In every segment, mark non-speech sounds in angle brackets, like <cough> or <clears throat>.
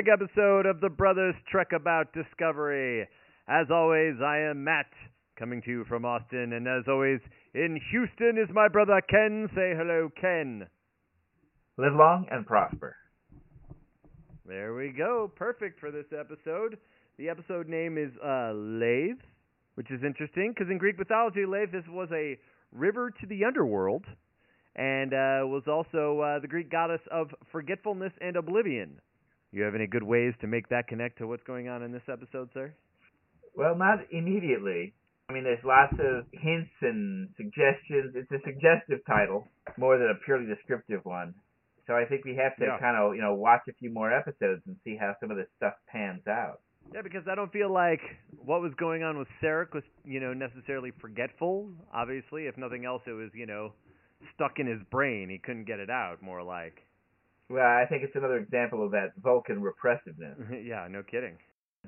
back to another big, episode of the Brothers Trek About Discovery. As always, I am Matt, coming to you from Austin, and as always, in Houston is my brother Ken. Say hello, Ken. Live long and prosper. There we go. Perfect for this episode. The episode name is uh, Lethe, which is interesting because in Greek mythology, Lethe was a river to the underworld and uh, was also uh, the Greek goddess of forgetfulness and oblivion. You have any good ways to make that connect to what's going on in this episode, sir? Well, not immediately. I mean, there's lots of hints and suggestions. It's a suggestive title more than a purely descriptive one. So I think we have to Yeah. kind of, you know, watch a few more episodes and see how some of this stuff pans out. Yeah, because I don't feel like what was going on with Sarek was, you know, necessarily forgetful. Obviously, if nothing else, it was, you know, stuck in his brain. He couldn't get it out. More like, Well, I think it's another example of that Vulcan repressiveness. <laughs> yeah, no kidding.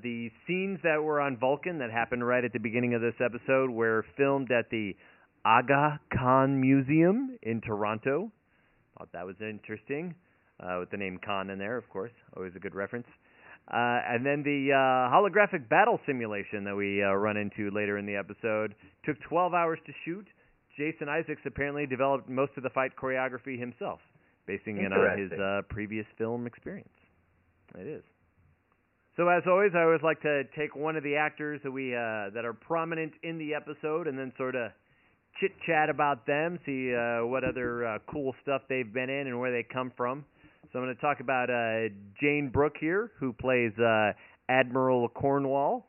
The scenes that were on Vulcan that happened right at the beginning of this episode were filmed at the Aga Khan Museum in Toronto. Thought that was interesting, uh, with the name Khan in there, of course. Always a good reference. Uh, and then the uh, holographic battle simulation that we uh, run into later in the episode took 12 hours to shoot. Jason Isaacs apparently developed most of the fight choreography himself, basing it on his uh, previous film experience. It is. So as always, I always like to take one of the actors that we uh, that are prominent in the episode and then sort of chit chat about them, see uh, what other uh, cool stuff they've been in and where they come from. So I'm going to talk about uh, Jayne Brook here, who plays uh, Admiral Cornwell.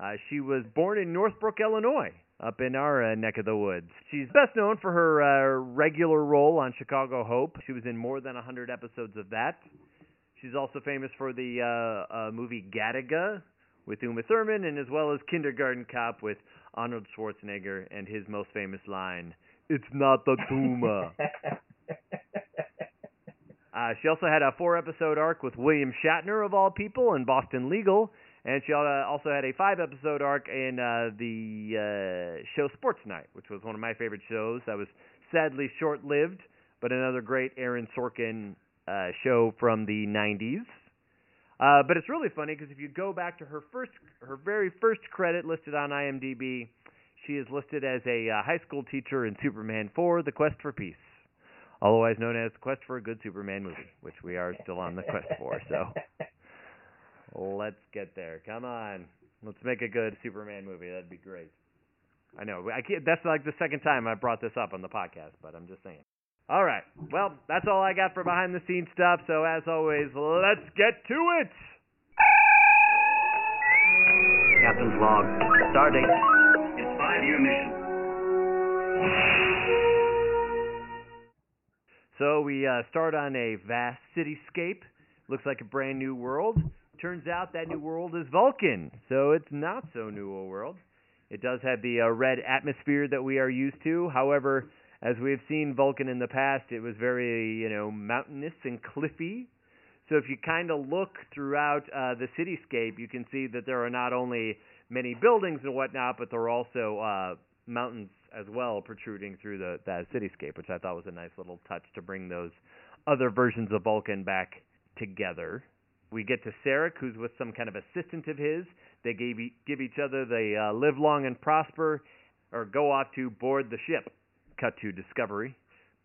Uh, she was born in Northbrook, Illinois, up in our uh, neck of the woods. She's best known for her uh, regular role on Chicago Hope. She was in more than 100 episodes of that. She's also famous for the uh, uh, movie Gattaca with Uma Thurman, and as well as Kindergarten Cop with Arnold Schwarzenegger and his most famous line, "It's not the tumor." <laughs> Uh, she also had a four episode arc with William Shatner, of all people, in Boston Legal. And she also had a five episode arc in uh, the uh, show Sports Night, which was one of my favorite shows. That was sadly short lived, but another great Aaron Sorkin uh, show from the 90s. Uh, but it's really funny because if you go back to her first, her very first credit listed on IMDb, she is listed as a uh, high school teacher in Superman 4: The Quest for Peace otherwise known as Quest for a Good Superman Movie, which we are still on the quest for. So <laughs> let's get there. Come on, let's make a good Superman movie. That'd be great. I know. I can't, that's like the second time I brought this up on the podcast, but I'm just saying. All right. Well, that's all I got for behind the scenes stuff. So as always, let's get to it. Captain's log. Stardate. It's five-year mission. So we uh, start on a vast cityscape. Looks like a brand new world. Turns out that new world is Vulcan, so it's not so new a world. It does have the uh, red atmosphere that we are used to. However, as we have seen Vulcan in the past, it was very, you know, mountainous and cliffy. So if you kind of look throughout uh, the cityscape, you can see that there are not only many buildings and whatnot, but there are also uh, mountains as well protruding through the that cityscape, which I thought was a nice little touch to bring those other versions of Vulcan back together. We get to Sarek, who's with some kind of assistant of his. They gave give each other the uh, live long and prosper, or go off to board the ship. Cut to Discovery.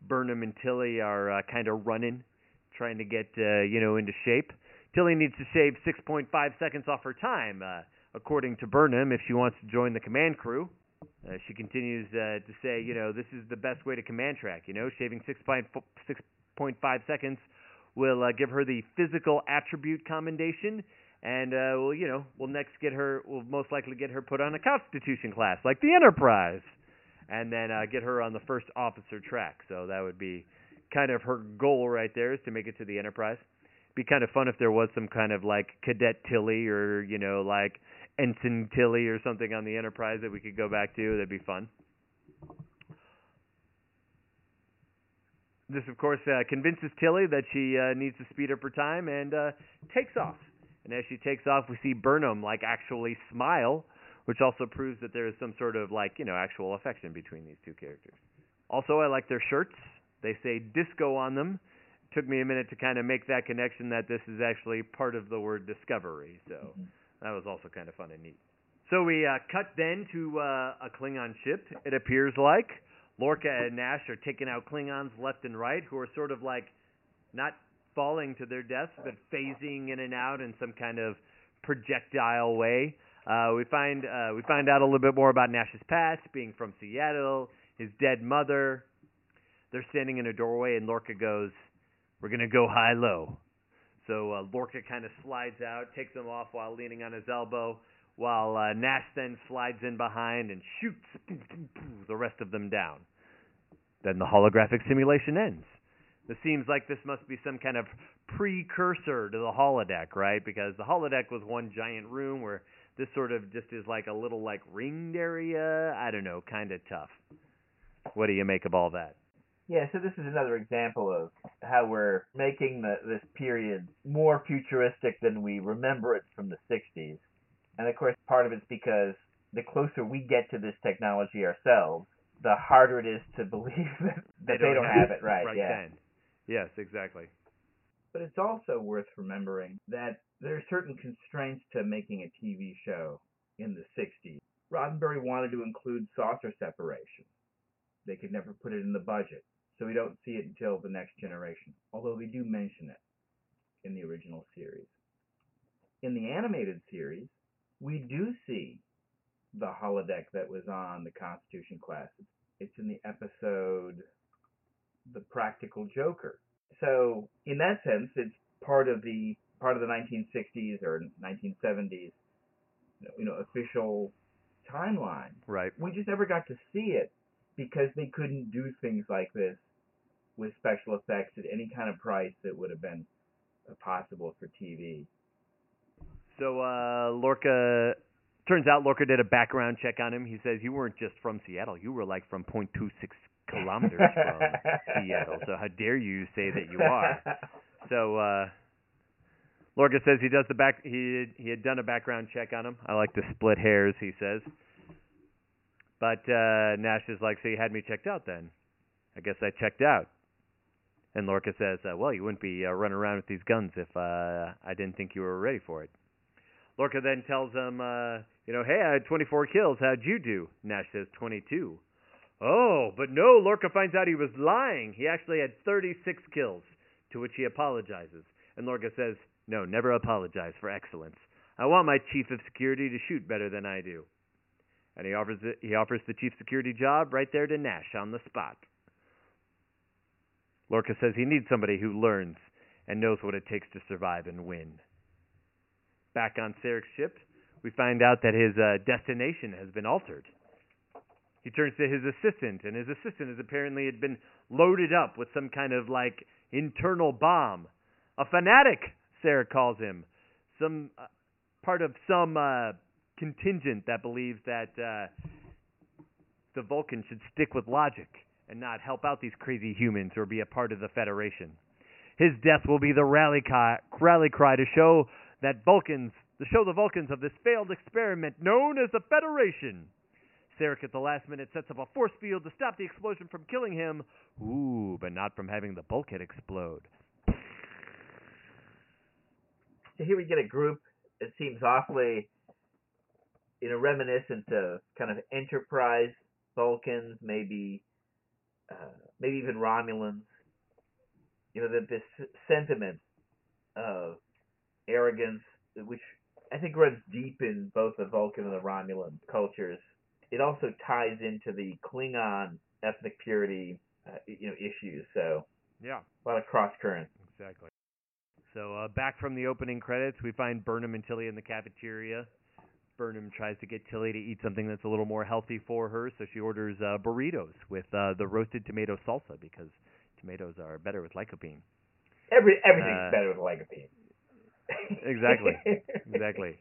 Burnham and Tilly are uh, kind of running, trying to get uh, you know into shape. Tilly needs to shave 6.5 seconds off her time, uh, according to Burnham, if she wants to join the command crew. Uh, she continues uh, to say, you know, this is the best way to command track. You know, shaving 6.5 seconds will uh, give her the physical attribute commendation, and uh, we'll, you know, we'll next get her, We'll most likely get her put on a Constitution class like the Enterprise, and then uh, get her on the first officer track. So that would be kind of her goal right there is to make it to the Enterprise. Be kind of fun if there was some kind of like Cadet Tilly or you know like Ensign Tilly or something on the Enterprise that we could go back to. That'd be fun. This, of course, uh, convinces Tilly that she uh, needs to speed up her time and uh, takes off. And as she takes off, we see Burnham like actually smile, which also proves that there is some sort of like you know actual affection between these two characters. Also, I like their shirts. They say disco on them It took me a minute to kind of make that connection that this is actually part of the word discovery. So Mhm. that was also kind of fun and neat. So we uh, cut then to uh, a Klingon ship. It appears like Lorca and Nash are taking out Klingons left and right, who are sort of like not falling to their deaths, but phasing in and out in some kind of projectile way. Uh, we find uh, we find out a little bit more about Nash's past, being from Seattle, his dead mother. They're standing in a doorway, and Lorca goes, "We're gonna go high low." So uh, Lorca kind of slides out, takes him off while leaning on his elbow, while uh, Nash then slides in behind and shoots <laughs> the rest of them down. Then the holographic simulation ends. It seems like this must be some kind of precursor to the holodeck, right? Because the holodeck was one giant room where this sort of just is like a little like ringed area. I don't know, kind of tough. What do you make of all that? Yeah, so this is another example of how we're making the, this period more futuristic than we remember it from the 60s. And of course, part of it's because the closer we get to this technology ourselves, the harder it is to <laughs> believe that, that they, don't, have, it right. right yeah. then. Yes, exactly. But it's also worth remembering that there are certain constraints to making a TV show in the 60s. Roddenberry wanted to include saucer separation. They could never put it in the budget, so we don't see it until the next generation, although they do mention it in the original series. In the animated series, we do see the holodeck that was on the Constitution class. It's in the episode The Practical Joker. So in that sense, it's part of the part of the 1960s or 1970s, you know, official timeline. Right. We just never got to see it because they couldn't do things like this with special effects at any kind of price that would have been possible for TV. So uh Lorca turns out Lorca did a background check on him. He says you weren't just from Seattle, you were like from point two six kilometers from <laughs> Seattle. So how dare you say that you are? So uh Lorca says he does the back he he had done a background check on him. I like to split hairs, he says. But uh Nash is like, So you had me checked out then? I guess I checked out. And Lorca says, uh, Well, you wouldn't be uh, running around with these guns if uh I didn't think you were ready for it. Lorca then tells him, uh, you know, hey, I had 24 kills. How'd you do? Nash says 22. Oh, but no, Lorca finds out he was lying. He actually had 36 kills, to which he apologizes. And Lorca says, no, never apologize for excellence. I want my chief of security to shoot better than I do. And he offers it, he offers the chief security job right there to Nash on the spot. Lorca says he needs somebody who learns and knows what it takes to survive and win. Back on Sarek's ship, we find out that his uh, destination has been altered. He turns to his assistant, and his assistant has apparently had been loaded up with some kind of like internal bomb. A fanatic, Sarek calls him. Some uh, part of some uh, contingent that believes that uh, the Vulcan should stick with logic and not help out these crazy humans or be a part of the Federation. His death will be the rally rally cry to show that Vulcans, to show the Vulcans of this failed experiment known as the Federation. Sarek at the last minute sets up a force field to stop the explosion from killing him. Ooh, but not from having the bulkhead explode. So here we get a group that seems awfully, you know, reminiscent of kind of Enterprise Vulcans, maybe, uh, maybe even Romulans. You know, that this sentiment of arrogance, which I think runs deep in both the Vulcan and the Romulan cultures. It also ties into the Klingon ethnic purity, uh, you know, issues. So Yeah, a lot of cross currents. exactly. So uh, back from the opening credits, we find Burnham and Tilly in the cafeteria. Burnham tries to get Tilly to eat something that's a little more healthy for her, so she orders uh, burritos with uh, the roasted tomato salsa because tomatoes are better with lycopene. Every everything's Uh, better with lycopene. Exactly. <laughs> Exactly.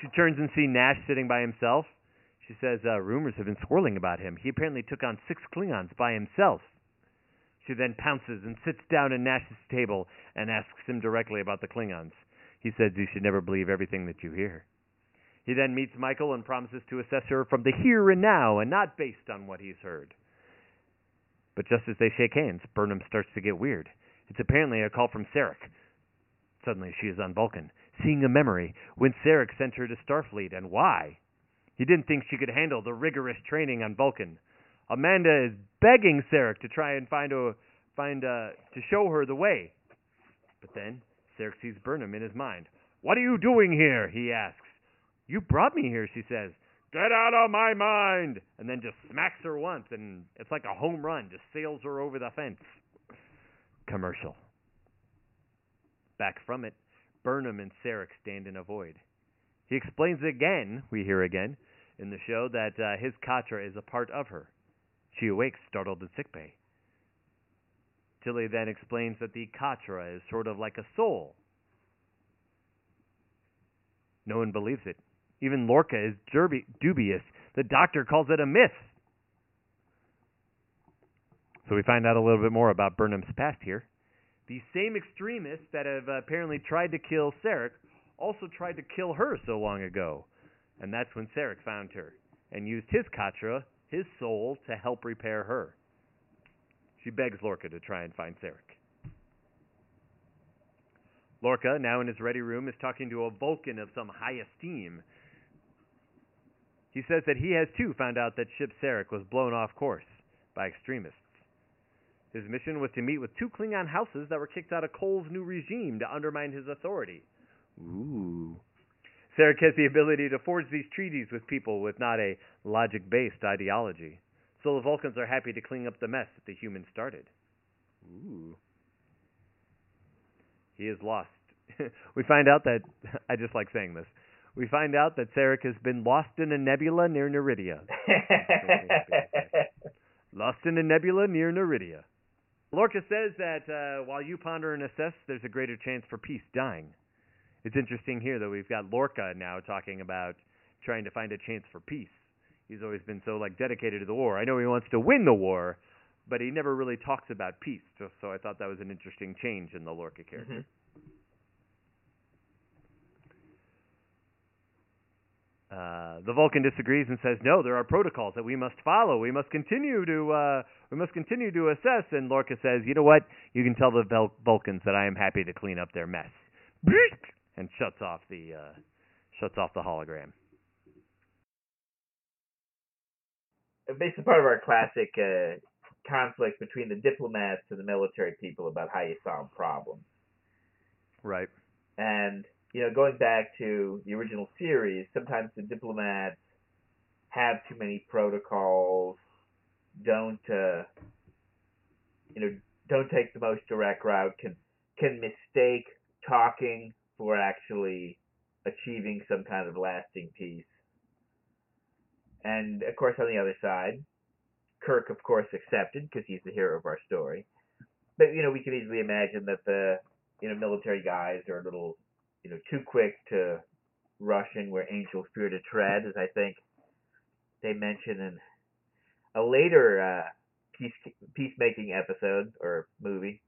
She turns and sees Nash sitting by himself. She says, uh, rumors have been swirling about him. He apparently took on six Klingons by himself. She then pounces and sits down at Nash's table and asks him directly about the Klingons. He says you should never believe everything that you hear. He then meets Michael and promises to assess her from the here and now and not based on what he's heard. But just as they shake hands, Burnham starts to get weird. It's apparently a call from Sarek. Suddenly she is on Vulcan, seeing a memory when Sarek sent her to Starfleet and why. He didn't think she could handle the rigorous training on Vulcan. Amanda is begging Sarek to try and find a find a to show her the way. But then Sarek sees Burnham in his mind. What are you doing here? he asks. You brought me here, she says. Get out of my mind! And then just smacks her once, and it's like a home run, just sails her over the fence. Commercial. Back from it, Burnham and Sarek stand in a void. He explains again, we hear again, in the show, that uh, his Katra is a part of her. She awakes, startled in sickbay. Tilly then explains that the Katra is sort of like a soul. No one believes it. Even Lorca is derby- dubious. The doctor calls it a myth. So we find out a little bit more about Burnham's past here. The same extremists that have uh, apparently tried to kill Sarek also tried to kill her so long ago. And that's when Sarek found her and used his Katra, his soul, to help repair her. She begs Lorca to try and find Sarek. Lorca, now in his ready room, is talking to a Vulcan of some high esteem. He says that he has too found out that ship Sarek was blown off course by extremists. His mission was to meet with two Klingon houses that were kicked out of Kol's new regime to undermine his authority. Ooh. Sarek has the ability to forge these treaties with people with not a logic based ideology. So the Vulcans are happy to clean up the mess that the humans started. Ooh. He is lost. <laughs> we find out that <laughs> I just like saying this. We find out that Sarek has been lost in a nebula near Neridia. <laughs> Lost in a nebula near Neridia. Lorca says that uh, while you ponder and assess, there's a greater chance for peace dying. It's interesting here that we've got Lorca now talking about trying to find a chance for peace. He's always been so like dedicated to the war. I know he wants to win the war, but he never really talks about peace. So, so I thought that was an interesting change in the Lorca character. Mhm. Uh, the Vulcan disagrees and says, "No, there are protocols that we must follow. We must continue to uh, we must continue to assess." And Lorca says, "You know what? You can tell the Vul- Vulcans that I am happy to clean up their mess." And shuts off the uh, shuts off the hologram. Basically, part of our classic uh, conflict between the diplomats and the military people about how you solve problems. Right. And you know, going back to the original series, sometimes the diplomats have too many protocols, don't uh, you know, don't take the most direct route, can can mistake talking for actually achieving some kind of lasting peace. And of course, on the other side, Kirk, of course, accepted because he's the hero of our story. But you know, we can easily imagine that the you know military guys are a little you know too quick to rush in where angels fear to tread, as I think they mention in a later uh, peace peacemaking episode or movie.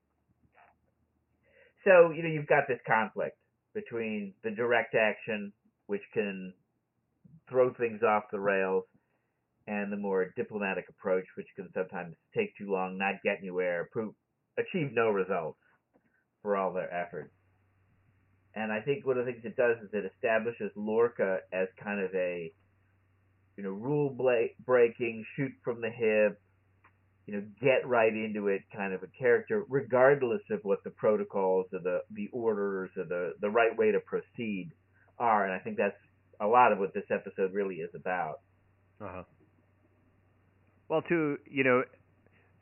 So you know you've got this conflict between the direct action, which can throw things off the rails, and the more diplomatic approach, which can sometimes take too long, not get anywhere, prove, achieve no results for all their efforts. And I think one of the things it does is it establishes Lorca as kind of a, you know, rule breaking, shoot from the hip, you know, get right into it kind of a character, regardless of what the protocols or the the orders or the the right way to proceed are. And I think that's a lot of what this episode really is about. Uh huh. Well, too, you know,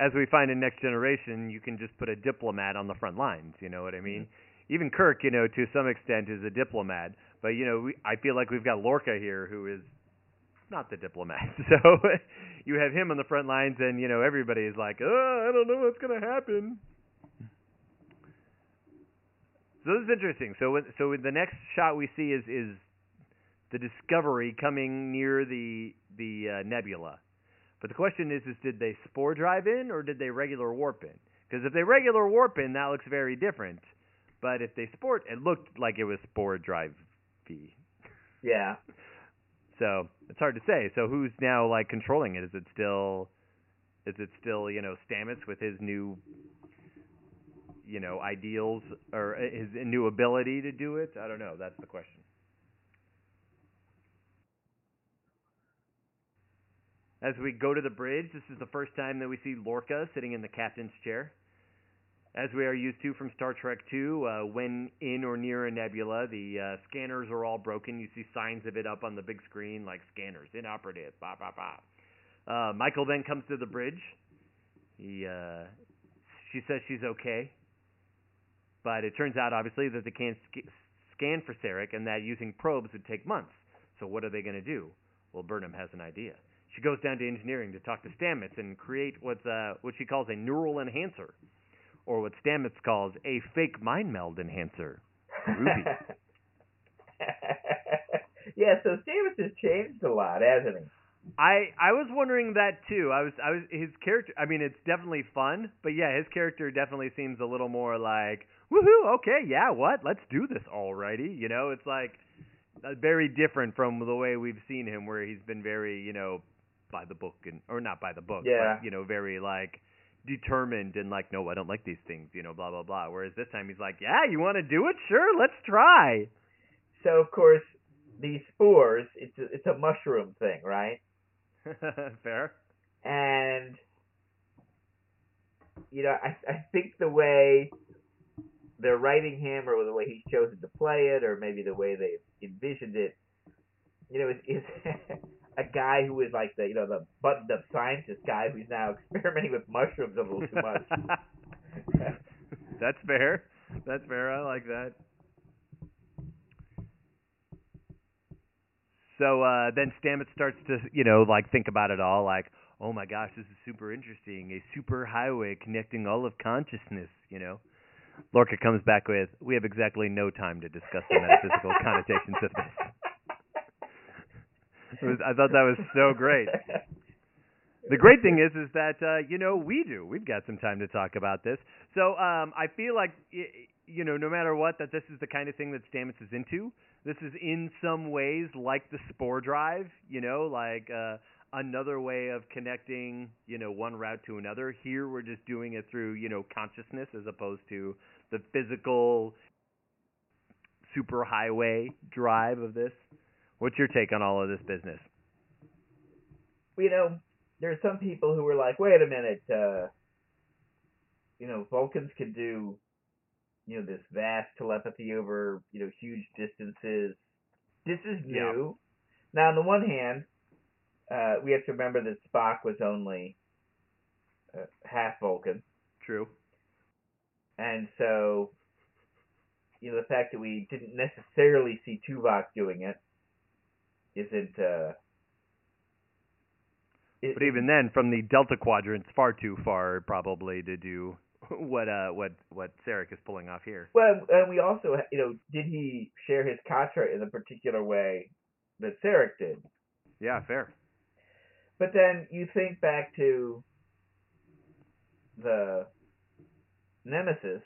as we find in Next Generation, you can just put a diplomat on the front lines. You know what I mean? Even Kirk, you know, to some extent, is a diplomat. But you know, we, I feel like we've got Lorca here, who is not the diplomat. <laughs> So <laughs> you have him on the front lines, and you know, everybody is like, "Oh, I don't know what's going to happen." So this is interesting. So, so the next shot we see is is the Discovery coming near the the uh, nebula. But the question is, is did they spore drive in or did they regular warp in? Because if they regular warp in, that looks very different. But if they sport, it looked like it was spore drive V. Yeah. <laughs> So it's hard to say. So who's now like controlling it? Is it still, is it still you know Stamets with his new you know ideals or uh, his new ability to do it? I don't know. That's the question. As we go to the bridge, this is the first time that we see Lorca sitting in the captain's chair. As we are used to from Star Trek II, uh, when in or near a nebula, the uh, scanners are all broken. You see signs of it up on the big screen, like scanners inoperative, blah blah blah. Uh, Michael then comes to the bridge. He, uh, she says she's okay, but it turns out obviously that they can't sc- scan for Sarek, and that using probes would take months. So what are they going to do? Well, Burnham has an idea. She goes down to engineering to talk to Stamets and create what's uh, what she calls a neural enhancer, or what Stamets calls a fake mind meld enhancer. Ruby. <laughs> yeah, so Stamets has changed a lot, hasn't he? I I was wondering that too. I was I was his character. I mean, it's definitely fun, but yeah, his character definitely seems a little more like woohoo. Okay, yeah, what? Let's do this alrighty. You know, it's like uh, very different from the way we've seen him, where he's been very you know by the book and or not by the book, Yeah. but you know very like determined and like no, I don't like these things. You know, blah blah blah. Whereas this time he's like, yeah, you want to do it? Sure, let's try. So of course, these spores, it's a, it's a mushroom thing, right? <laughs> Fair. And you know, I I think the way they're writing him, or the way he's chosen to play it, or maybe the way they envisioned it, you know, is, is <laughs> a guy who is like the you know the buttoned up scientist guy who's now <laughs> experimenting with mushrooms a little too much. <laughs> That's fair. That's fair. I like that. So uh, then Stamets starts to, you know, like think about it all, like, oh my gosh, this is super interesting, a super highway connecting all of consciousness, you know. Lorca comes back with, we have exactly no time to discuss the metaphysical <laughs> connotations of this. Was, I thought that was so great. The great thing is, is that uh, you know we do. We've got some time to talk about this. So um, I feel like you know, no matter what, that this is the kind of thing that Stamets is into. This is in some ways like the Spore Drive. You know, like uh, another way of connecting. You know, one route to another. Here we're just doing it through you know consciousness as opposed to the physical superhighway drive of this. What's your take on all of this business? you know, there's some people who were like, wait a minute, uh, you know, Vulcans can do, you know, this vast telepathy over, you know, huge distances. This is Yeah. new. Now, on the one hand, uh, we have to remember that Spock was only uh, half Vulcan, True. and so, you know, the fact that we didn't necessarily see Tuvok doing it isn't. Uh, it- But even then, from the Delta Quadrant's far too far, probably to do <laughs> what uh what what Sarek is pulling off here. Well, and we also, you know, did he share his katra in a particular way that Sarek did? Yeah, fair. But then you think back to the Nemesis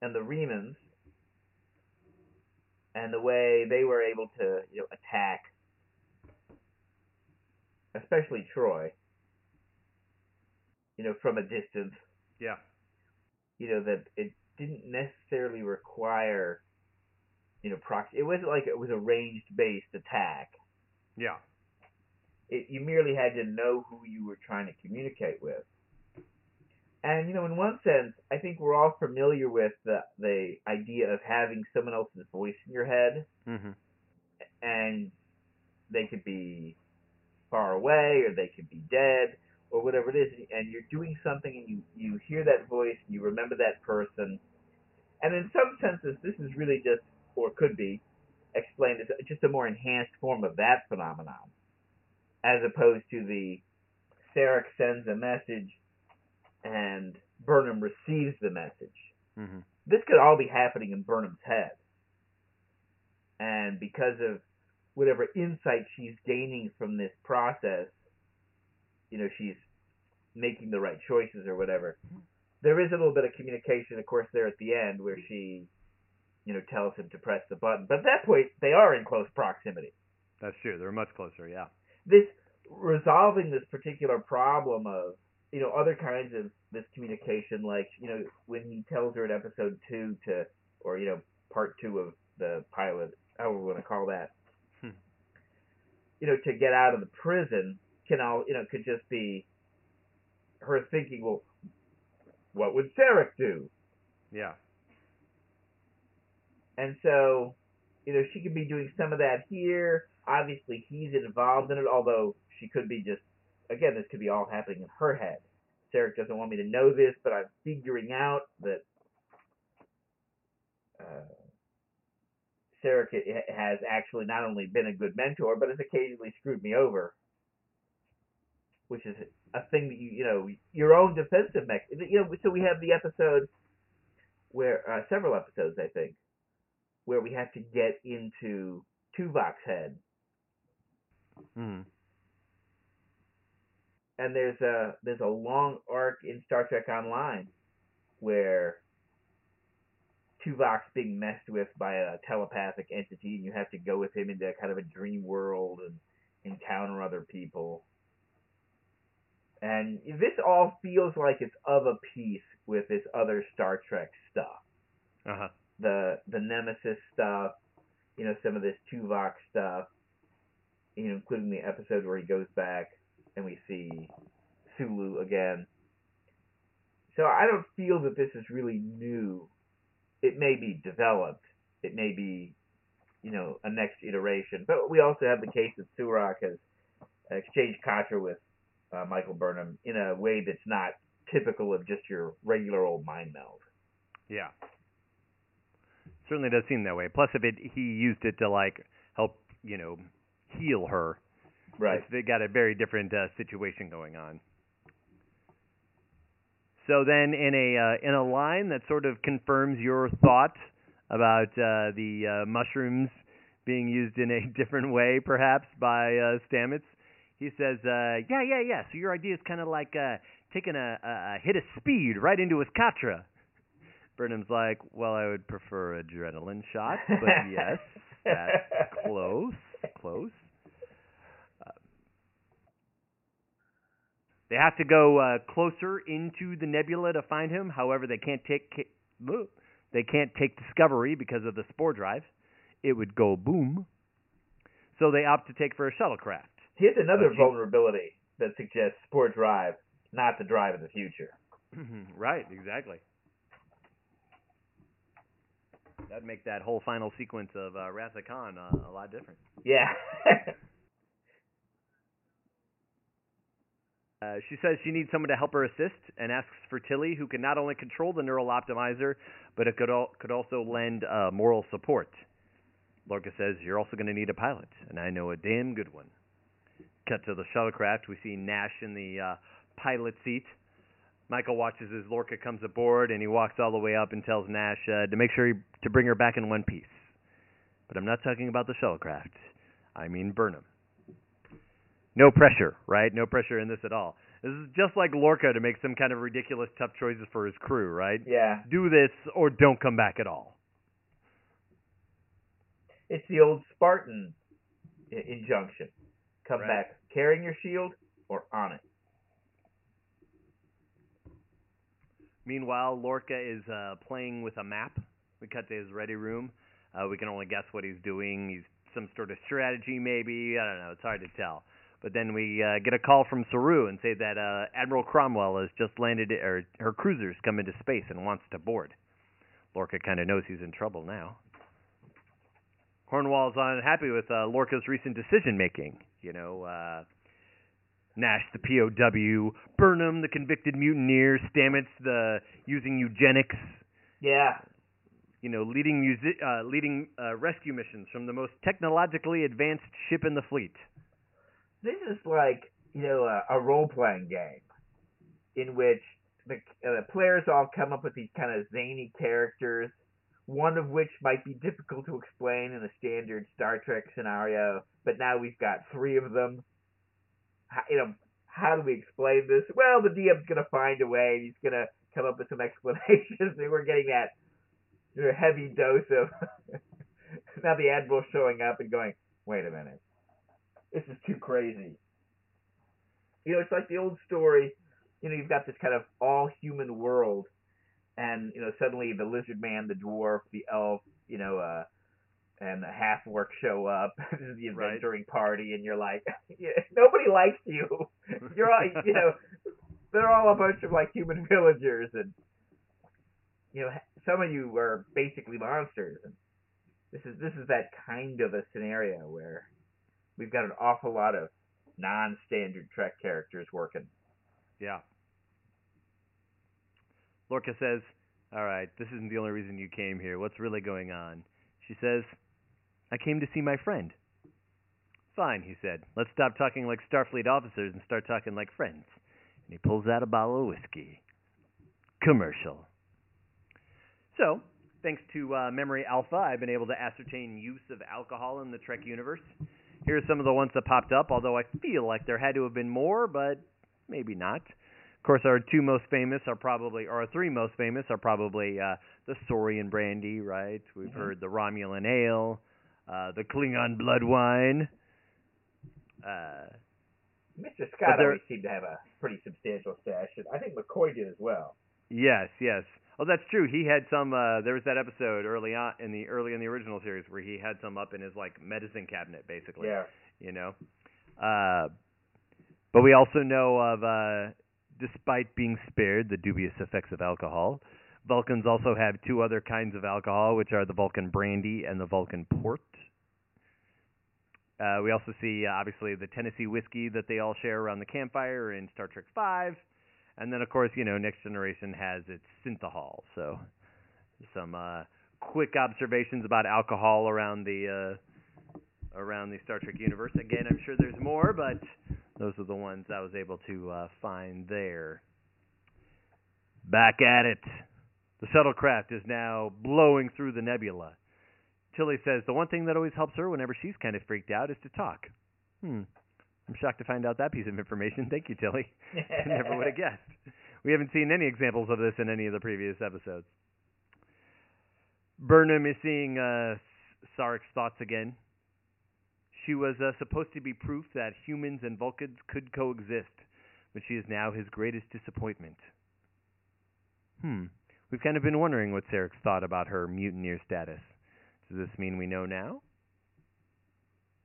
and the Remans and the way they were able to, you know, attack, especially Troi, you know, from a distance. Yeah. you know that it didn't necessarily require you know prox it wasn't like it was a ranged based attack Yeah. it, you merely had to know who you were trying to communicate with and you know in one sense i think we're all familiar with the the idea of having someone else's voice in your head Mhm. and they could be far away or they could be dead or whatever it is and you're doing something and you you hear that voice and you remember that person and in some senses this is really just or could be explained as just a more enhanced form of that phenomenon as opposed to the Sarek sends a message and Burnham receives the message Mhm. this could all be happening in Burnham's head. And because of whatever insight she's gaining from this process, you know, she's making the right choices or whatever. There is a little bit of communication, of course, there at the end where she, you know, tells him to press the button. But at that point, they are in close proximity. That's true. They're much closer. Yeah. This resolving this particular problem of you know other kinds of miscommunication, like you know when he tells her in episode two to, or you know part two of the pilot, however we want to call that. You know, to get out of the prison can all you know could just be her thinking, well, what would Sarek do? Yeah. And so, you know, she could be doing some of that here. Obviously, he's involved in it, although she could be just, again, this could be all happening in her head. Sarek doesn't want me to know this, but I'm figuring out that uh, Sarek ha- has actually not only been a good mentor, but has occasionally screwed me over. Which is a thing that you, you know, your own defensive mechanism. You know, so we have the episode where, uh, several episodes, I think, where we have to get into Tuvok's head, Hmm. and there's a there's a long arc in Star Trek Online where Tuvok's being messed with by a telepathic entity, and you have to go with him into kind of a dream world and encounter other people. And this all feels like it's of a piece with this other Star Trek stuff. Uh huh. the the Nemesis stuff, you know, some of this Tuvok stuff, you know, including the episode where he goes back and we see Sulu again. So I don't feel that this is really new. It may be developed. It may be, you know, a next iteration. But we also have the case that Surak has exchanged Katra with uh, Michael Burnham in a way that's not typical of just your regular old mind meld. Yeah. Certainly does seem that way. Plus, if it he used it to like help, you know, heal her. Right. They got a very different uh, situation going on. So then, in a uh, in a line that sort of confirms your thought about uh, the uh, mushrooms being used in a <laughs> different way, perhaps by uh, Stamets, he says, uh, "Yeah, yeah, yeah. So your idea is kind of like uh, taking a, a, a hit of speed right into his Katra." Burnham's like, "Well, I would prefer adrenaline shot, but <laughs> yes, that's close, close." Uh, They have to go uh, closer into the nebula to find him. However, they can't take they can't take Discovery because of the spore drive. It would go boom. So they opt to take for a shuttlecraft. Here's another vulnerability that suggests spore drive, not the drive of the future. <clears throat> right, exactly. That'd make that whole final sequence of uh, Khan uh, a lot different. Yeah. <laughs> Uh, she says she needs someone to help her assist and asks for Tilly, who can not only control the neural optimizer, but it could al- could also lend uh, moral support. Lorca says you're also going to need a pilot, and I know a damn good one. Cut to the shuttlecraft. We see Nash in the uh, pilot seat. Michael watches as Lorca comes aboard, and he walks all the way up and tells Nash uh, to make sure he, to bring her back in one piece. But I'm not talking about the shuttlecraft. I mean Burnham. No pressure, right? No pressure in this at all. This is just like Lorca to make some kind of ridiculous tough choices for his crew, right? yeah. Do this or don't come back at all. It's the old Spartan injunction. Come Right. back carrying your shield or on it. Meanwhile, Lorca is uh, playing with a map. We cut to his ready room. Uh, we can only guess what he's doing. He's some sort of strategy, maybe. I don't know. It's hard to tell. But then we uh, get a call from Saru and say that uh, Admiral Cromwell has just landed, or her cruiser's come into space and wants to board. Lorca kind of knows he's in trouble now. Cornwell's unhappy with uh, Lorca's recent decision making. You know, uh, Nash the POW, Burnham the convicted mutineer, Stamets the using eugenics. Yeah. You know, leading musi- uh, leading uh, rescue missions from the most technologically advanced ship in the fleet. This is like, you know, a, a role playing game in which the, uh, the players all come up with these kind of zany characters, one of which might be difficult to explain in a standard Star Trek scenario, but now we've got three of them. How, you know, how do we explain this? Well, the DM's going to find a way, he's going to come up with some <laughs> explanations, and we're getting that you know, heavy dose of <laughs> now the Admiral showing up and going, wait a minute, this is too crazy. You know, it's like the old story you know you've got this kind of all human world, and you know suddenly the lizard man, the dwarf, the elf, you know, uh, and the half orc show up. <laughs> this is the Right. adventuring party, and you're like, <laughs> nobody likes you. <laughs> You're all, you know, they're all a bunch of like human villagers, and you know, some of you are basically monsters. And this is this is that kind of a scenario where we've got an awful lot of non-standard Trek characters working. Yeah. Lorca says, All right, this isn't the only reason you came here. What's really going on? She says, I came to see my friend. Fine, he said. Let's stop talking like Starfleet officers and start talking like friends. And he pulls out a bottle of whiskey. Commercial. So, thanks to uh, Memory Alpha, I've been able to ascertain use of alcohol in the Trek universe. Here are some of the ones that popped up, although I feel like there had to have been more, but maybe not. Of course, our two most famous are probably, or our three most famous are probably uh, the Saurian brandy, right? We've Mhm. heard the Romulan ale, uh, the Klingon blood wine. Uh, Mr. Scott there- always seemed to have a pretty substantial stash. I think McCoy did as well. yes, yes. Oh, that's true. He had some. Uh, there was that episode early on in the early in the original series where he had some up in his like medicine cabinet, basically. Yeah. you know. Uh, but we also know of, uh, despite being spared the dubious effects of alcohol, Vulcans also have two other kinds of alcohol, which are the Vulcan brandy and the Vulcan port. Uh, we also see, uh, obviously, the Tennessee whiskey that they all share around the campfire in Star Trek Five, and then, of course, you know, Next Generation has its synthahol. So, some uh, quick observations about alcohol around the uh, around the Star Trek universe. Again, I'm sure there's more, but those are the ones I was able to uh, find there. Back at it. The shuttlecraft is now blowing through the nebula. Tilly says the one thing that always helps her whenever she's kind of freaked out is to talk. Hmm. I'm shocked to find out that piece of information. <laughs> Thank you, Tilly. <laughs> I never would have guessed. We haven't seen any examples of this in any of the previous episodes. Burnham is seeing uh, Sarek's thoughts again. She was uh, supposed to be proof that humans and Vulcans could coexist, but she is now his greatest disappointment. Hmm. We've kind of been wondering what Sarek's thought about her mutineer status. Does this mean we know now?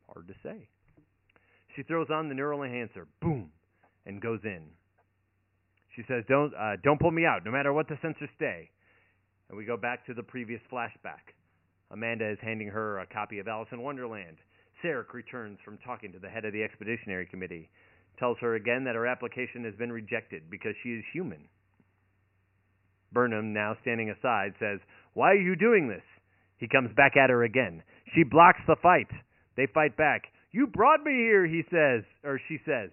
Hard to say. She throws on the neural enhancer, boom, and goes in. She says, "Don't, uh, don't pull me out, no matter what the sensors say." And we go back to the previous flashback. Amanda is handing her a copy of Alice in Wonderland. Sarek returns from talking to the head of the expeditionary committee. Tells her again that her application has been rejected because she is human. Burnham, now standing aside, says, Why are you doing this? He comes back at her again. She blocks the fight. They fight back. You brought me here, he says, or she says.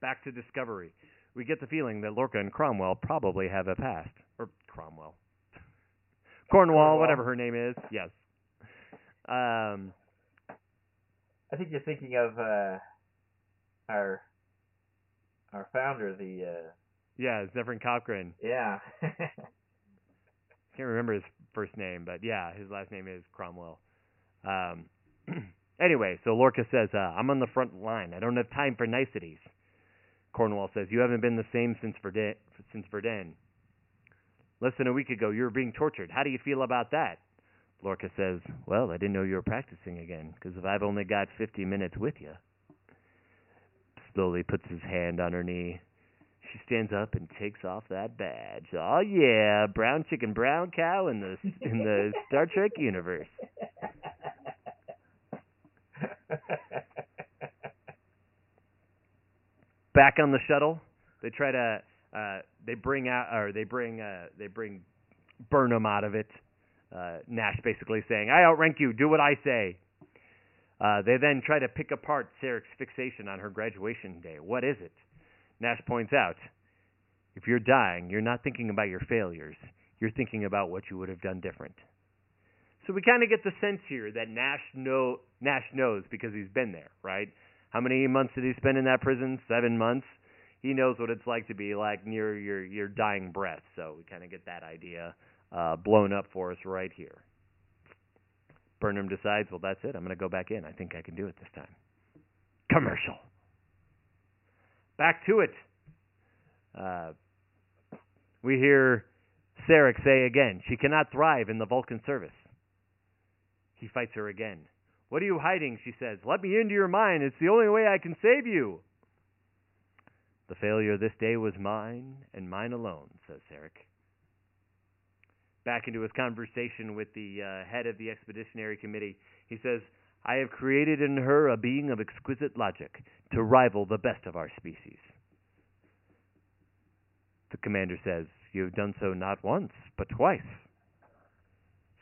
Back to Discovery. We get the feeling that Lorca and Cromwell probably have a past. Or Cromwell. <laughs> Cornwell, Cornwell. whatever her name is. Yes. Um, I think you're thinking of uh, our our founder, the uh, yeah, Zephyrin Cochrane. yeah. <laughs> Can't remember his first name, but yeah, his last name is Cromwell. Um, <clears throat> anyway, so Lorca says, uh, "I'm on the front line. I don't have time for niceties." Cornwell says, "You haven't been the same since Verdun. Since Verdun. Less than a week ago, you were being tortured. How do you feel about that?" Lorca says, "Well, I didn't know you were practicing again, because if I've only got 50 minutes with you." Slowly puts his hand on her knee. She stands up and takes off that badge. Oh yeah, brown chicken, brown cow in the in the Star Trek universe. <laughs> Back on the shuttle, they try to uh, they bring out or they bring uh, they bring Burnham out of it. Uh, Nash basically saying, "I outrank you. Do what I say." Uh, they then try to pick apart Sarek's fixation on her graduation day. What is it? Nash points out, if you're dying, you're not thinking about your failures. You're thinking about what you would have done different. So we kind of get the sense here that Nash know Nash knows because he's been there, right? How many months did he spend in that prison? Seven months. He knows what it's like to be like near your your dying breath. So we kind of get that idea uh, blown up for us right here. Burnham decides, well, that's it. I'm going to go back in. I think I can do it this time. Commercial. Back to it. Uh, we hear Sarek say again, she cannot thrive in the Vulcan service. He fights her again. What are you hiding? She says. Let me into your mind. It's the only way I can save you. The failure this day was mine, and mine alone, says Sarek. Back into his conversation with the uh, head of the Expeditionary Committee, he says, I have created in her a being of exquisite logic to rival the best of our species. The commander says, You have done so not once, but twice.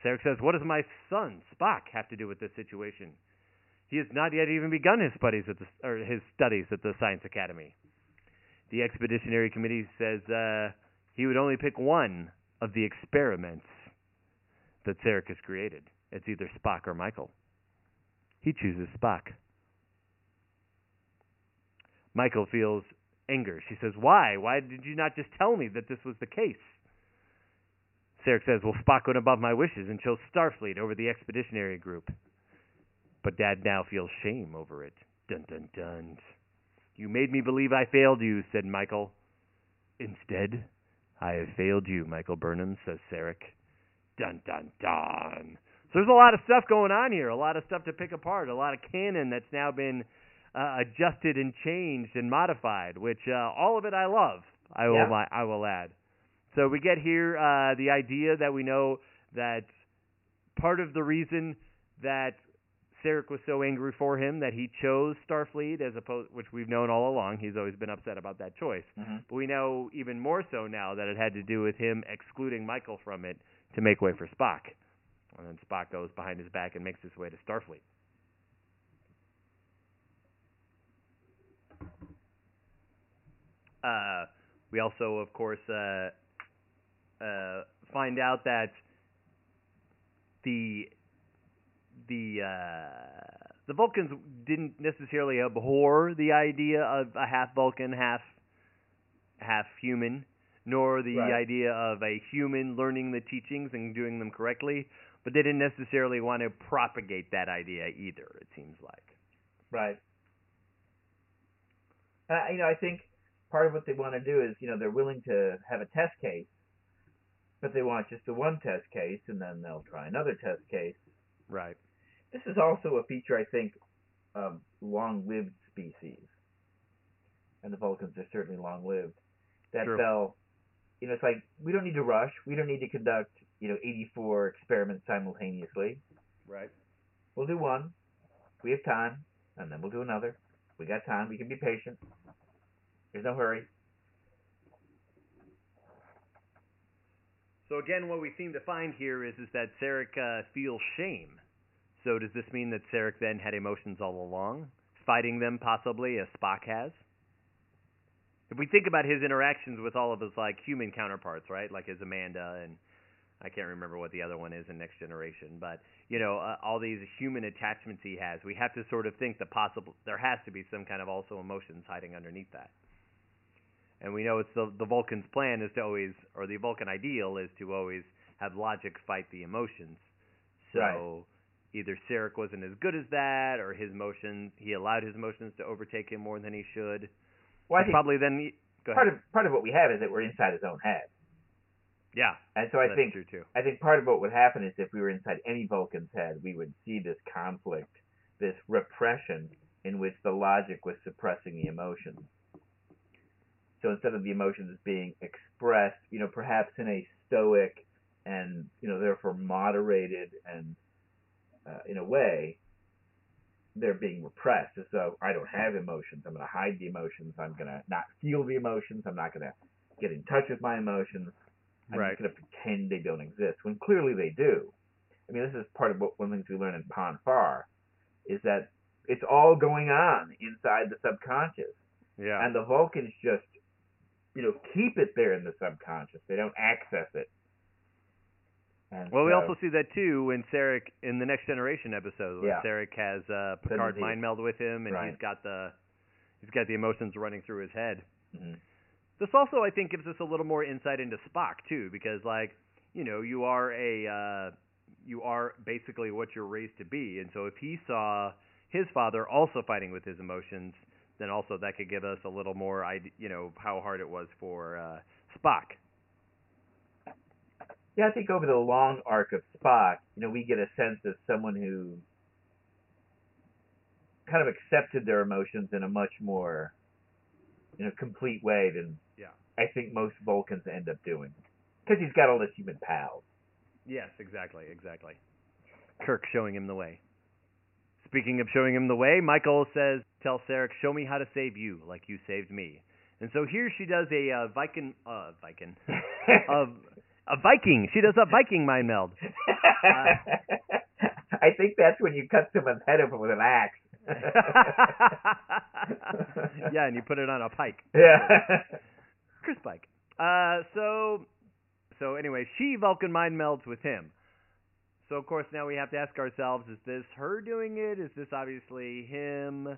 Sarek says, What does my son, Spock, have to do with this situation? He has not yet even begun his studies at the, or his studies at the Science Academy. The Expeditionary Committee says uh, he would only pick one of the experiments that Sarek has created. It's either Spock or Michael. He chooses Spock. Michael feels anger. She says, Why? Why did you not just tell me that this was the case? Sarek says, Well, Spock went above my wishes and chose Starfleet over the expeditionary group. But Dad now feels shame over it. Dun dun dun. You made me believe I failed you, said Michael. Instead, I have failed you, Michael Burnham, says Sarek. Dun dun dun. So there's a lot of stuff going on here, a lot of stuff to pick apart, a lot of canon that's now been uh, adjusted and changed and modified, which uh, all of it I love. I will Yeah. I will add. So we get here uh, the idea that we know that part of the reason that Sarek was so angry for him that he chose Starfleet as opposed, which we've known all along. He's always been upset about that choice. hmm But we know even more so now that it had to do with him excluding Michael from it to make way for Spock. And then Spock goes behind his back and makes his way to Starfleet. Uh, we also, of course, uh, uh, find out that the the uh, the Vulcans didn't necessarily abhor the idea of a half Vulcan, half half human, nor the Right. idea of a human learning the teachings and doing them correctly. But they didn't necessarily want to propagate that idea either. It seems like. Right. Uh, you know, I think part of what they want to do is, you know, they're willing to have a test case, but they want just the one test case, and then they'll try another test case. Right. This is also a feature, I think, of long-lived species, and the Vulcans are certainly long-lived. That True. they'll, you know, it's like we don't need to rush. We don't need to conduct, you know, 84 experiments simultaneously. Right. We'll do one. We have time, and then we'll do another. We got time. We can be patient. There's no hurry. So again, what we seem to find here is is that Sarek uh, feels shame. So does this mean that Sarek then had emotions all along, fighting them possibly as Spock has? If we think about his interactions with all of his like human counterparts, right, like his Amanda and I can't remember what the other one is in Next Generation, but you know uh, all these human attachments he has, we have to sort of think that possible there has to be some kind of also emotions hiding underneath that. And we know it's the the Vulcan's plan is to always, or the Vulcan ideal is to always have logic fight the emotions. So Right. either Sarek wasn't as good as that, or his emotions he allowed his emotions to overtake him more than he should. Well, I think Probably then. Go part ahead. of part of what we have is that we're inside his own head, yeah, and so I think. I think part of what would happen is if we were inside any Vulcan's head, we would see this conflict, this repression in which the logic was suppressing the emotions. So instead of the emotions being expressed, you know, perhaps in a stoic and you know therefore moderated and uh, in a way, they're being repressed. As though I don't have emotions. I'm going to hide the emotions. I'm going to not feel the emotions. I'm not going to get in touch with my emotions. I'm Right. just going to pretend they don't exist when clearly they do. I mean, this is part of what one of the things we learn in Pon farr is that it's all going on inside the subconscious, Yeah. and the Vulcans just, you know, keep it there in the subconscious. They don't access it. And Well, we also see that too when Sarek in the Next Generation episode, when Yeah. Sarek has uh, Picard mind meld with him, and Right. he's got the he's got the emotions running through his head. Mhm. This also, I think, gives us a little more insight into Spock too, because like you know, you are a uh, you are basically what you're raised to be, and so if he saw his father also fighting with his emotions, then also that could give us a little more, you know, how hard it was for uh, Spock. Yeah, I think over the long arc of Spock, you know, we get a sense of someone who kind of accepted their emotions in a much more, you know, complete way than Yeah. I think most Vulcans end up doing. Because he's got all his human pals. Yes, exactly, exactly. Kirk showing him the way. Speaking of showing him the way, Michael says, "Tell Sarek, show me how to save you, like you saved me." And so here she does a uh, Viking, uh, Viking, <laughs> a, a Viking. She does a Viking mind meld. <laughs> I think that's when you cut someone's head open with an axe. <laughs> yeah, and you put it on a pike. yeah. Chris Pike. Uh, so, so anyway, she Vulcan mind melds with him. So of course now we have to ask ourselves: Is this her doing it? Is this obviously him?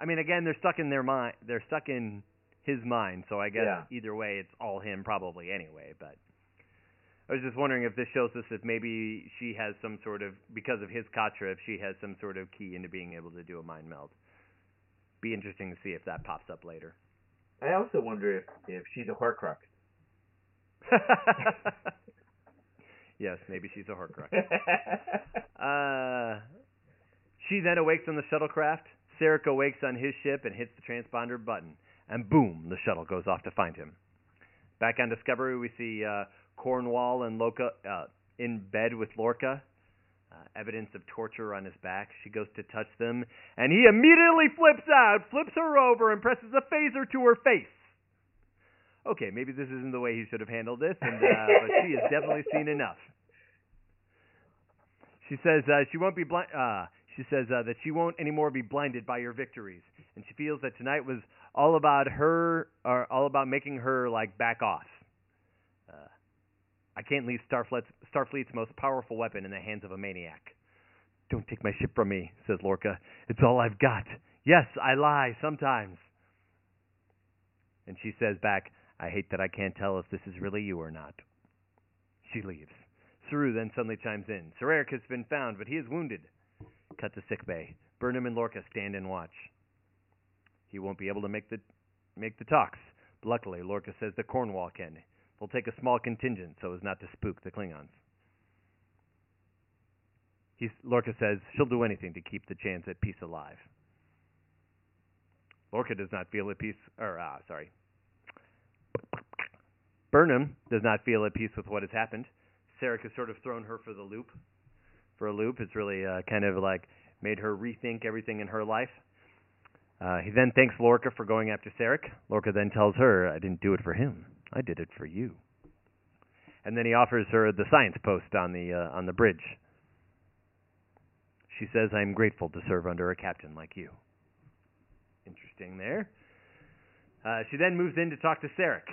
I mean, again, they're stuck in their mind. They're stuck in his mind. So I guess Yeah. either way, it's all him probably anyway. But I was just wondering if this shows us if maybe she has some sort of because of his Katra, if she has some sort of key into being able to do a mind meld. Be interesting to see if that pops up later. I also wonder if, if she's a Horcrux. <laughs> yes, maybe she's a Horcrux. <laughs> Uh, she then awakes on the shuttlecraft. Sarek awakes on his ship and hits the transponder button, and boom, the shuttle goes off to find him. Back on Discovery, we see uh, Cornwell and Loka uh, in bed with Lorca. Uh, evidence of torture on his back. She goes to touch them, and he immediately flips out, flips her over, and presses a phaser to her face. Okay, maybe this isn't the way he should have handled this, and uh, but she has definitely seen enough. She says uh, she won't be blind. Uh, she says uh, that she won't anymore be blinded by your victories, and she feels that tonight was all about her, or all about making her like back off. Uh, I can't leave Starfleet's, Starfleet's most powerful weapon in the hands of a maniac. Don't take my ship from me, says Lorca. It's all I've got. Yes, I lie sometimes. And she says back, I hate that I can't tell if this is really you or not. She leaves. Saru then suddenly chimes in. Sarek has been found, but he is wounded. Cut to sick bay. Burnham and Lorca stand and watch. He won't be able to make the make the talks. Luckily, Lorca says that Cornwell can. They'll take a small contingent so as not to spook the Klingons. He's, Lorca says she'll do anything to keep the chance at peace alive. Lorca does not feel at peace, or ah, sorry. Burnham does not feel at peace with what has happened. Sarek has sort of thrown her for the loop. For a loop, it's really uh, kind of like made her rethink everything in her life. Uh, he then thanks Lorca for going after Sarek. Lorca then tells her, "I didn't do it for him. I did it for you." And then he offers her the science post on the uh, on the bridge. She says, "I am grateful to serve under a captain like you." Interesting there. Uh, she then moves in to talk to Sarek.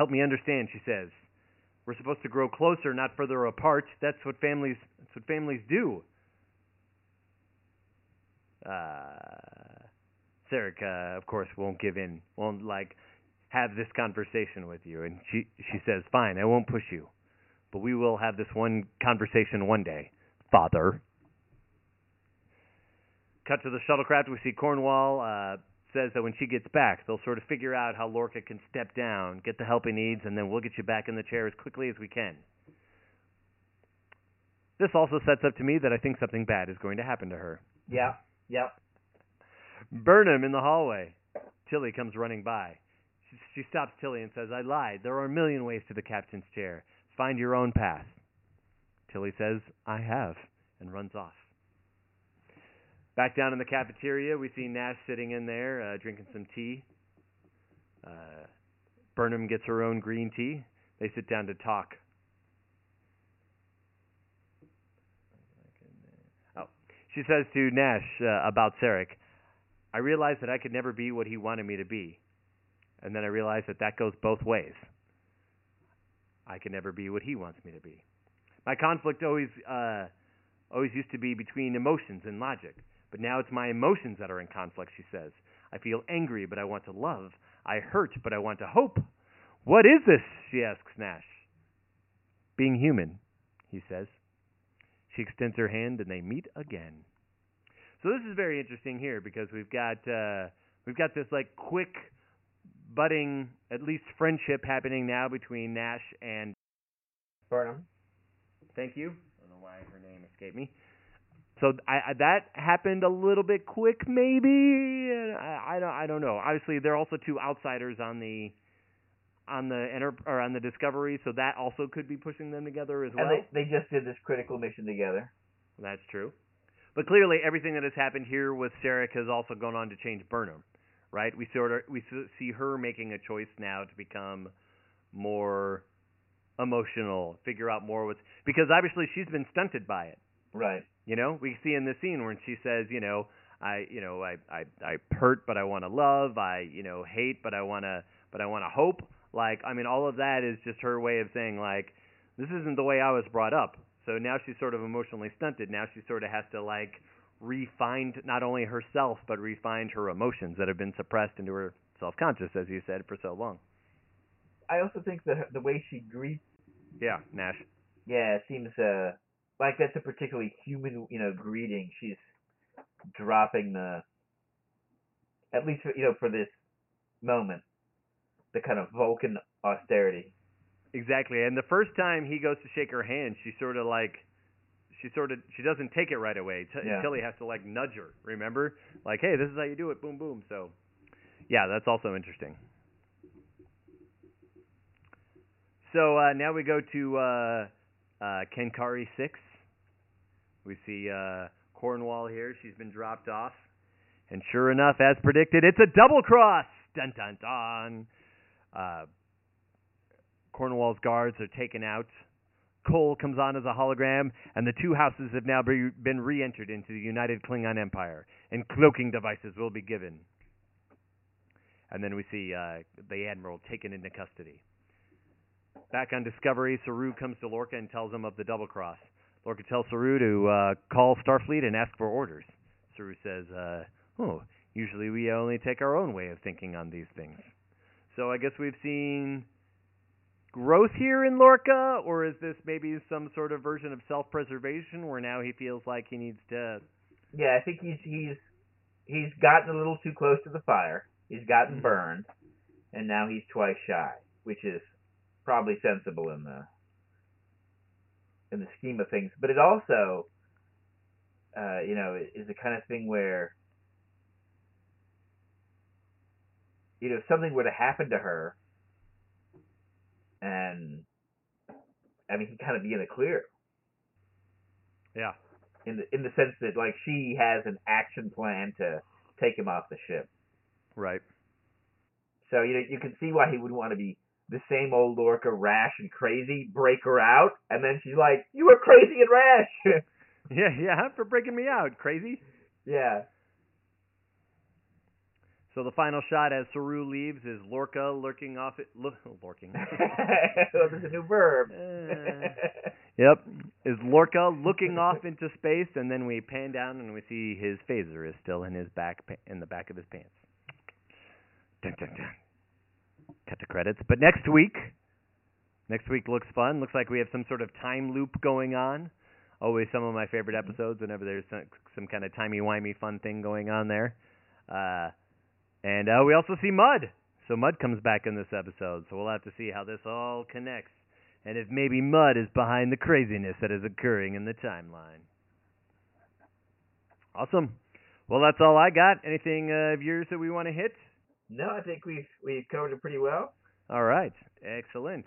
Help me understand, she says. We're supposed to grow closer, not further apart. That's what families. That's what families do. Uh, Sarek, uh, of course, won't give in. Won't like have this conversation with you. And she she says, "Fine, I won't push you, but we will have this one conversation one day, Father." Cut to the shuttlecraft. We see Cornwell. Uh, says that when she gets back, they'll sort of figure out how Lorca can step down, get the help he needs, and then we'll get you back in the chair as quickly as we can. This also sets up to me that I think something bad is going to happen to her. Yeah. Yep. Burnham in the hallway. Tilly comes running by. She, she stops Tilly and says, I lied. There are a million ways to the captain's chair. Find your own path. Tilly says, I have, and runs off. Back down in the cafeteria, we see Nash sitting in there uh, drinking some tea. Uh, Burnham gets her own green tea. They sit down to talk. Oh, she says to Nash uh, about Sarek, I realized that I could never be what he wanted me to be. And then I realized that that goes both ways. I can never be what he wants me to be. My conflict always uh, always used to be between emotions and logic. But now it's my emotions that are in conflict, she says. I feel angry, but I want to love. I hurt, but I want to hope. What is this? she asks Nash. Being human, he says. She extends her hand, and they meet again. So this is very interesting here because we've got uh, we've got this like quick budding, at least friendship happening now between Nash and Burnham. Thank you. I don't know why her name escaped me. So I, I that happened a little bit quick, maybe. I, I don't. I don't know. Obviously, they're also two outsiders on the on the enter or on the Discovery, so that also could be pushing them together as well. And they, they just did this critical mission together. That's true. But clearly, everything that has happened here with Sarek has also gone on to change Burnham, right? We sort of we see her making a choice now to become more emotional, figure out more what's because obviously she's been stunted by it. Right. You know, we see in the scene when she says, you know, I, you know, I, I, I hurt, but I want to love. I, you know, hate, but I want to, but I want to hope. Like, I mean, all of that is just her way of saying, like, this isn't the way I was brought up. So now she's sort of emotionally stunted. Now she sort of has to like refine not only herself, but refine her emotions that have been suppressed into her self-conscious, as you said, for so long. I also think that the way she greets, Yeah, Nash. yeah, it seems uh like that's a particularly human, you know, greeting. She's dropping the, at least for, you know, for this moment, the kind of Vulcan austerity. Exactly. And the first time he goes to shake her hand, she sort of like she sort of she doesn't take it right away t- Yeah. until he has to like nudge her. Remember? Like, hey, this is how you do it. Boom, boom. So, yeah, that's also interesting. So uh, now we go to uh, uh, Cancri six. We see uh, Cornwell here. She's been dropped off, and sure enough, as predicted, it's a double cross. Dun dun dun. Uh, Cornwell's guards are taken out. Kol comes on as a hologram, and the two houses have now be, been re-entered into the United Klingon Empire, and cloaking devices will be given. And then we see uh, the admiral taken into custody. Back on Discovery, Saru comes to Lorca and tells him of the double cross. Lorca tells Saru to uh, call Starfleet and ask for orders. Saru says, uh, "Oh, usually we only take our own way of thinking on these things." So I guess we've seen growth here in Lorca, or is this maybe some sort of version of self-preservation where now he feels like he needs to? Yeah, I think he's he's he's gotten a little too close to the fire. He's gotten Mhm. burned, and now he's twice shy, which is probably sensible in the in the scheme of things. But it also, uh, you know, is the kind of thing where, you know, if something were to happen to her, and I mean, he'd kind of be in the clear Yeah, in the in the sense that like she has an action plan to take him off the ship. right. So you know you can see why he would want to be the same old Lorca, rash and crazy, break her out, and then she's like, "You were crazy and rash." <laughs> Yeah, yeah, for breaking me out, crazy. yeah, So the final shot as Saru leaves is Lorca lurking off it, lo- <laughs> lurking. <laughs> there's a new verb. Uh, Yep, is Lorca looking off into space, and then we pan down and we see his phaser is still in his back pa- in the back of his pants. Dun, dun, dun. Cut the credits. But next week, next week looks fun. Looks like we have some sort of time loop going on. Always some of my favorite episodes. Whenever there's some, some kind of timey wimey fun thing going on there. Uh, and uh, we also see Mudd. So Mudd comes back in this episode. So we'll have to see how this all connects and if maybe Mudd is behind the craziness that is occurring in the timeline. Awesome. Well, that's all I got. Anything uh, of yours that we want to hit? No, I think we've we've covered it pretty well. All right. Excellent.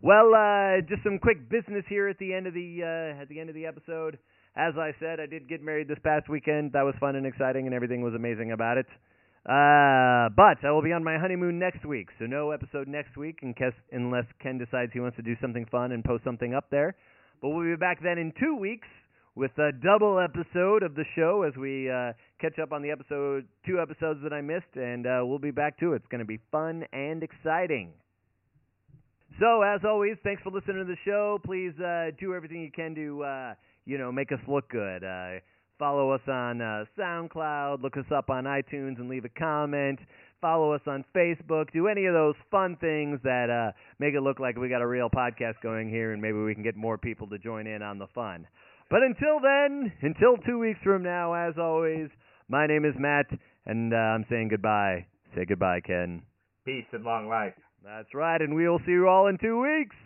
Well, uh, just some quick business here at the end of the uh, at the end of the episode. As I said, I did get married this past weekend. That was fun and exciting, and everything was amazing about it. Uh, but I will be on my honeymoon next week, so no episode next week unless Ken decides he wants to do something fun and post something up there. But we'll be back then in two weeks with a double episode of the show as we uh, catch up on the episode two episodes that I missed, and uh, we'll be back to it. It's going to be fun and exciting. So, as always, thanks for listening to the show. Please uh, do everything you can to, uh, you know, make us look good. Uh, follow us on uh, SoundCloud, look us up on iTunes, and leave a comment. Follow us on Facebook. Do any of those fun things that make it look like we got a real podcast going here, and maybe we can get more people to join in on the fun. But until then, until two weeks from now, as always, my name is Matt, and uh, I'm saying goodbye. Say goodbye, Ken. Peace and long life. That's right, and we will see you all in two weeks.